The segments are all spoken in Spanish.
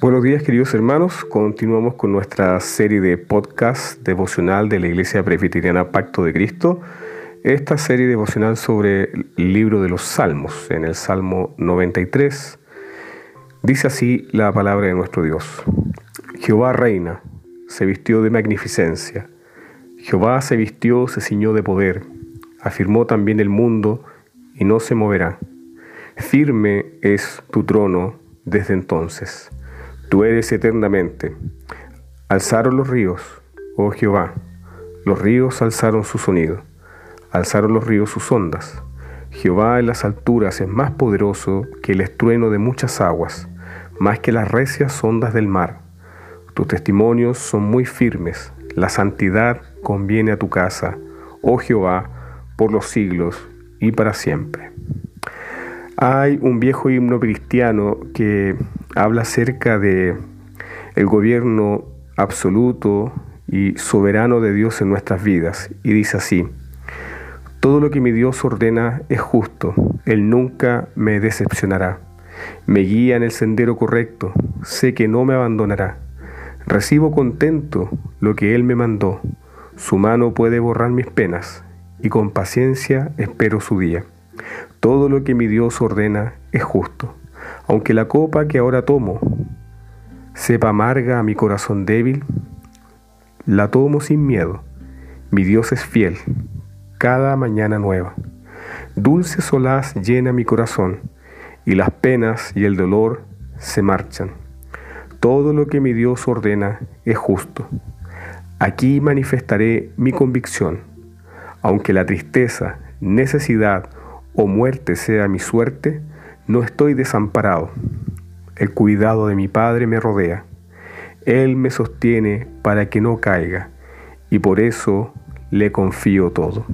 Buenos días queridos hermanos, continuamos con nuestra serie de podcast devocional de la Iglesia Presbiteriana Pacto de Cristo. Esta serie devocional sobre el libro de los Salmos, en el Salmo 93, dice así la palabra de nuestro Dios. Jehová reina, se vistió de magnificencia. Jehová se vistió, se ciñó de poder. Afirmó también el mundo y no se moverá. Firme es tu trono desde entonces. Tú eres eternamente. Alzaron los ríos, oh Jehová, los ríos alzaron su sonido, alzaron los ríos sus ondas. Jehová en las alturas es más poderoso que el estrueno de muchas aguas, más que las recias ondas del mar. Tus testimonios son muy firmes, la santidad conviene a tu casa, oh Jehová, por los siglos y para siempre. Hay un viejo himno cristiano que habla acerca de el gobierno absoluto y soberano de Dios en nuestras vidas y dice así: Todo lo que mi Dios ordena es justo, él nunca me decepcionará. Me guía en el sendero correcto, sé que no me abandonará. Recibo contento lo que él me mandó. Su mano puede borrar mis penas y con paciencia espero su día. Todo lo que mi Dios ordena es justo, aunque la copa que ahora tomo sepa amarga a mi corazón débil, la tomo sin miedo. Mi Dios es fiel, cada mañana nueva. Dulce solaz llena mi corazón, y las penas y el dolor se marchan. Todo lo que mi Dios ordena es justo. Aquí manifestaré mi convicción, aunque la tristeza, necesidad o muerte sea mi suerte, no estoy desamparado. El cuidado de mi Padre me rodea. Él me sostiene para que no caiga y por eso le confío todo.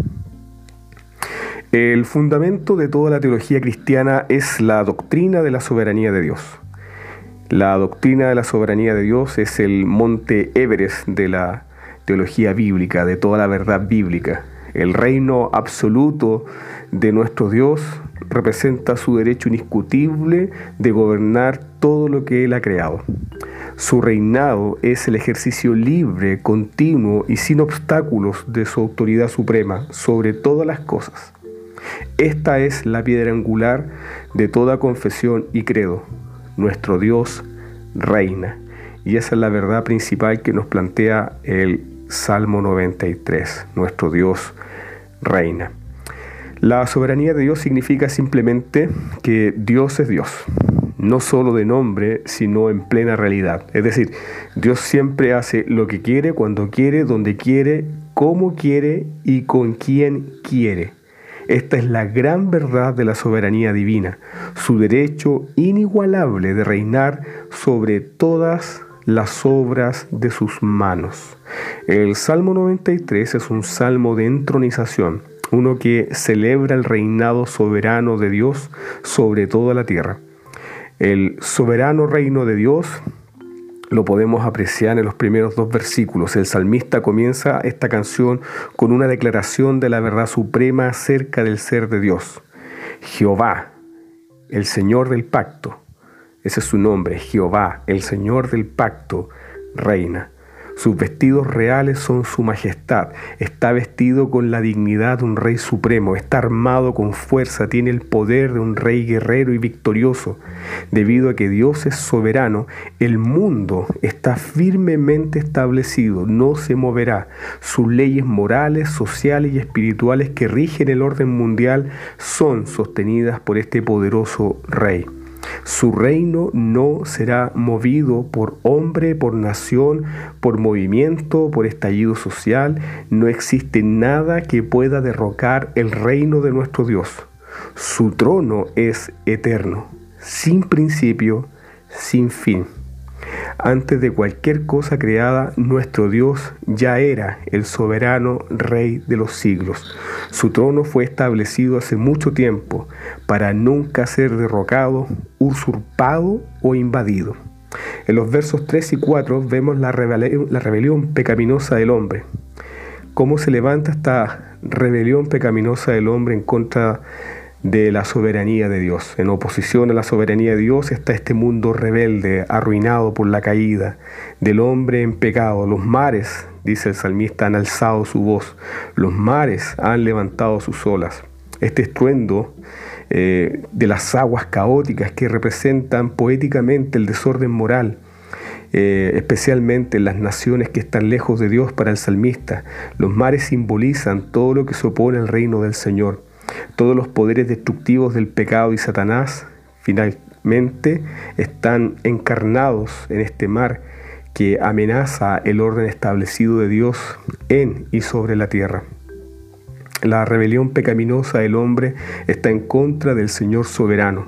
El fundamento de toda la teología cristiana es la doctrina de la soberanía de Dios. La doctrina de la soberanía de Dios es el monte Everest de la teología bíblica, de toda la verdad bíblica. El reino absoluto de nuestro Dios representa su derecho indiscutible de gobernar todo lo que Él ha creado. Su reinado es el ejercicio libre, continuo y sin obstáculos de su autoridad suprema sobre todas las cosas. Esta es la piedra angular de toda confesión y credo. Nuestro Dios reina. Y esa es la verdad principal que nos plantea el Salmo 93. Nuestro Dios reina. La soberanía de Dios significa simplemente que Dios es Dios, no solo de nombre, sino en plena realidad. Es decir, Dios siempre hace lo que quiere, cuando quiere, donde quiere, como quiere y con quien quiere. Esta es la gran verdad de la soberanía divina, su derecho inigualable de reinar sobre todas las obras de sus manos. El Salmo 93 es un salmo de entronización, uno que celebra el reinado soberano de Dios sobre toda la tierra. El soberano reino de Dios lo podemos apreciar en los primeros dos versículos. El salmista comienza esta canción con una declaración de la verdad suprema acerca del ser de Dios. Jehová, el Señor del pacto, ese es su nombre, Jehová, el Señor del pacto, reina. Sus vestidos reales son su majestad. Está vestido con la dignidad de un rey supremo. Está armado con fuerza. Tiene el poder de un rey guerrero y victorioso. Debido a que Dios es soberano, el mundo está firmemente establecido. No se moverá. Sus leyes morales, sociales y espirituales que rigen el orden mundial son sostenidas por este poderoso rey. Su reino no será movido por hombre, por nación, por movimiento, por estallido social. No existe nada que pueda derrocar el reino de nuestro Dios. Su trono es eterno, sin principio, sin fin. Antes de cualquier cosa creada, nuestro Dios ya era el soberano Rey de los siglos. Su trono fue establecido hace mucho tiempo para nunca ser derrocado, usurpado o invadido. En los versos 3 y 4 vemos la rebelión, la rebelión pecaminosa del hombre. Cómo se levanta esta rebelión pecaminosa del hombre en contra de la soberanía de Dios. En oposición a la soberanía de Dios está este mundo rebelde, arruinado por la caída del hombre en pecado. Los mares, dice el salmista, han alzado su voz. Los mares han levantado sus olas. Este estruendo eh, de las aguas caóticas que representan poéticamente el desorden moral, eh, especialmente en las naciones que están lejos de Dios para el salmista. Los mares simbolizan todo lo que se opone al reino del Señor. Todos los poderes destructivos del pecado y Satanás finalmente están encarnados en este mar que amenaza el orden establecido de Dios en y sobre la tierra. La rebelión pecaminosa del hombre está en contra del Señor soberano.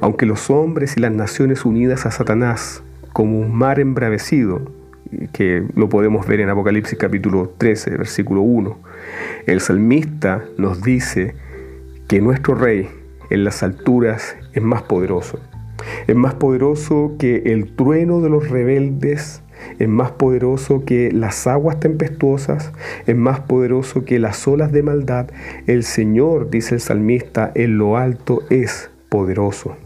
Aunque los hombres y las naciones unidas a Satanás, como un mar embravecido, que lo podemos ver en Apocalipsis capítulo 13, versículo 1, el salmista nos dice que nuestro rey en las alturas es más poderoso. Es más poderoso que el trueno de los rebeldes, es más poderoso que las aguas tempestuosas, es más poderoso que las olas de maldad. El Señor, dice el salmista, en lo alto es poderoso.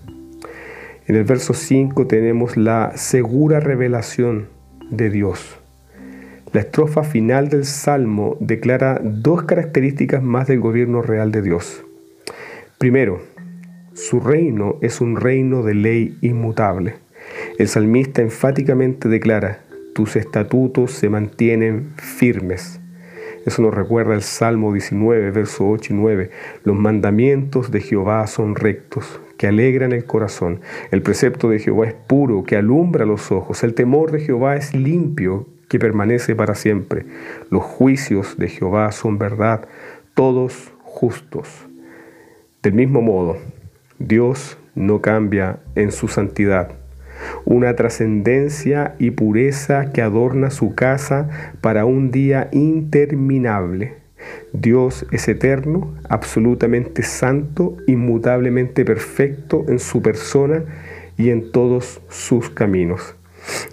En el verso 5 tenemos la segura revelación de Dios. La estrofa final del Salmo declara dos características más del gobierno real de Dios. Primero, su reino es un reino de ley inmutable. El salmista enfáticamente declara, tus estatutos se mantienen firmes. Eso nos recuerda el Salmo 19, versos 8 y 9. Los mandamientos de Jehová son rectos, que alegran el corazón. El precepto de Jehová es puro, que alumbra los ojos. El temor de Jehová es limpio, que permanece para siempre. Los juicios de Jehová son verdad, todos justos. Del mismo modo, Dios no cambia en su santidad. Una trascendencia y pureza que adorna su casa para un día interminable. Dios es eterno, absolutamente santo, inmutablemente perfecto en su persona y en todos sus caminos.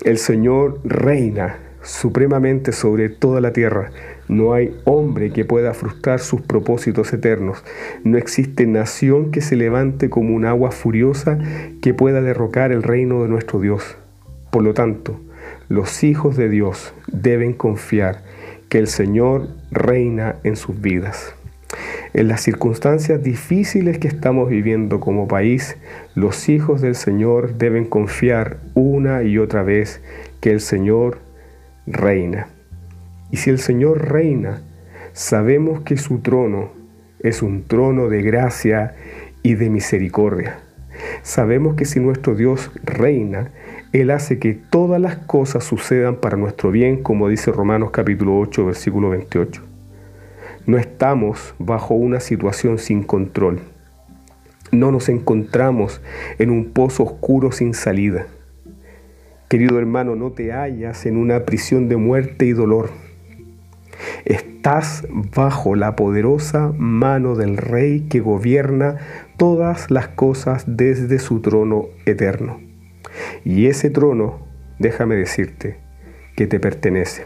El Señor reina supremamente sobre toda la tierra. No hay hombre que pueda frustrar sus propósitos eternos. No existe nación que se levante como un agua furiosa que pueda derrocar el reino de nuestro Dios. Por lo tanto, los hijos de Dios deben confiar que el Señor reina en sus vidas. En las circunstancias difíciles que estamos viviendo como país, los hijos del Señor deben confiar una y otra vez que el Señor reina. Y si el Señor reina, sabemos que su trono es un trono de gracia y de misericordia. Sabemos que si nuestro Dios reina, Él hace que todas las cosas sucedan para nuestro bien, como dice Romanos capítulo 8, versículo 28. No estamos bajo una situación sin control. No nos encontramos en un pozo oscuro sin salida. Querido hermano, no te hallas en una prisión de muerte y dolor. Estás bajo la poderosa mano del Rey que gobierna todas las cosas desde su trono eterno. Y ese trono, déjame decirte, que te pertenece.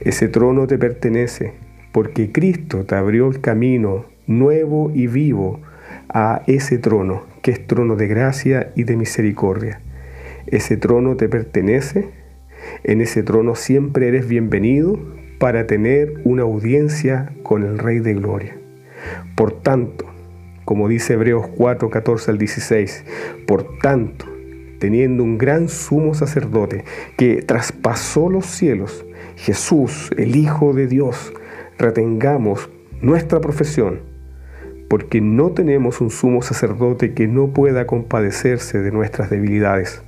Ese trono te pertenece porque Cristo te abrió el camino nuevo y vivo a ese trono, que es trono de gracia y de misericordia. Ese trono te pertenece, en ese trono siempre eres bienvenido para tener una audiencia con el Rey de Gloria. Por tanto, como dice Hebreos 4, 14 al 16, por tanto, teniendo un gran sumo sacerdote que traspasó los cielos, Jesús, el Hijo de Dios, retengamos nuestra profesión, porque no tenemos un sumo sacerdote que no pueda compadecerse de nuestras debilidades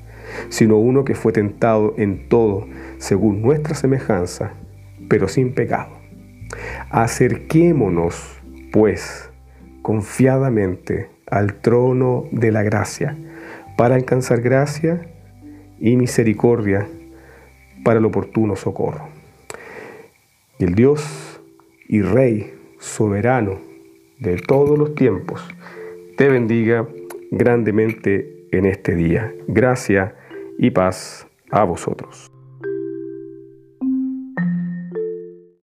sino uno que fue tentado en todo según nuestra semejanza, pero sin pecado. Acerquémonos, pues, confiadamente al trono de la gracia, para alcanzar gracia y misericordia para el oportuno socorro. Y el Dios y Rey soberano de todos los tiempos te bendiga grandemente en este día. Gracia y paz a vosotros.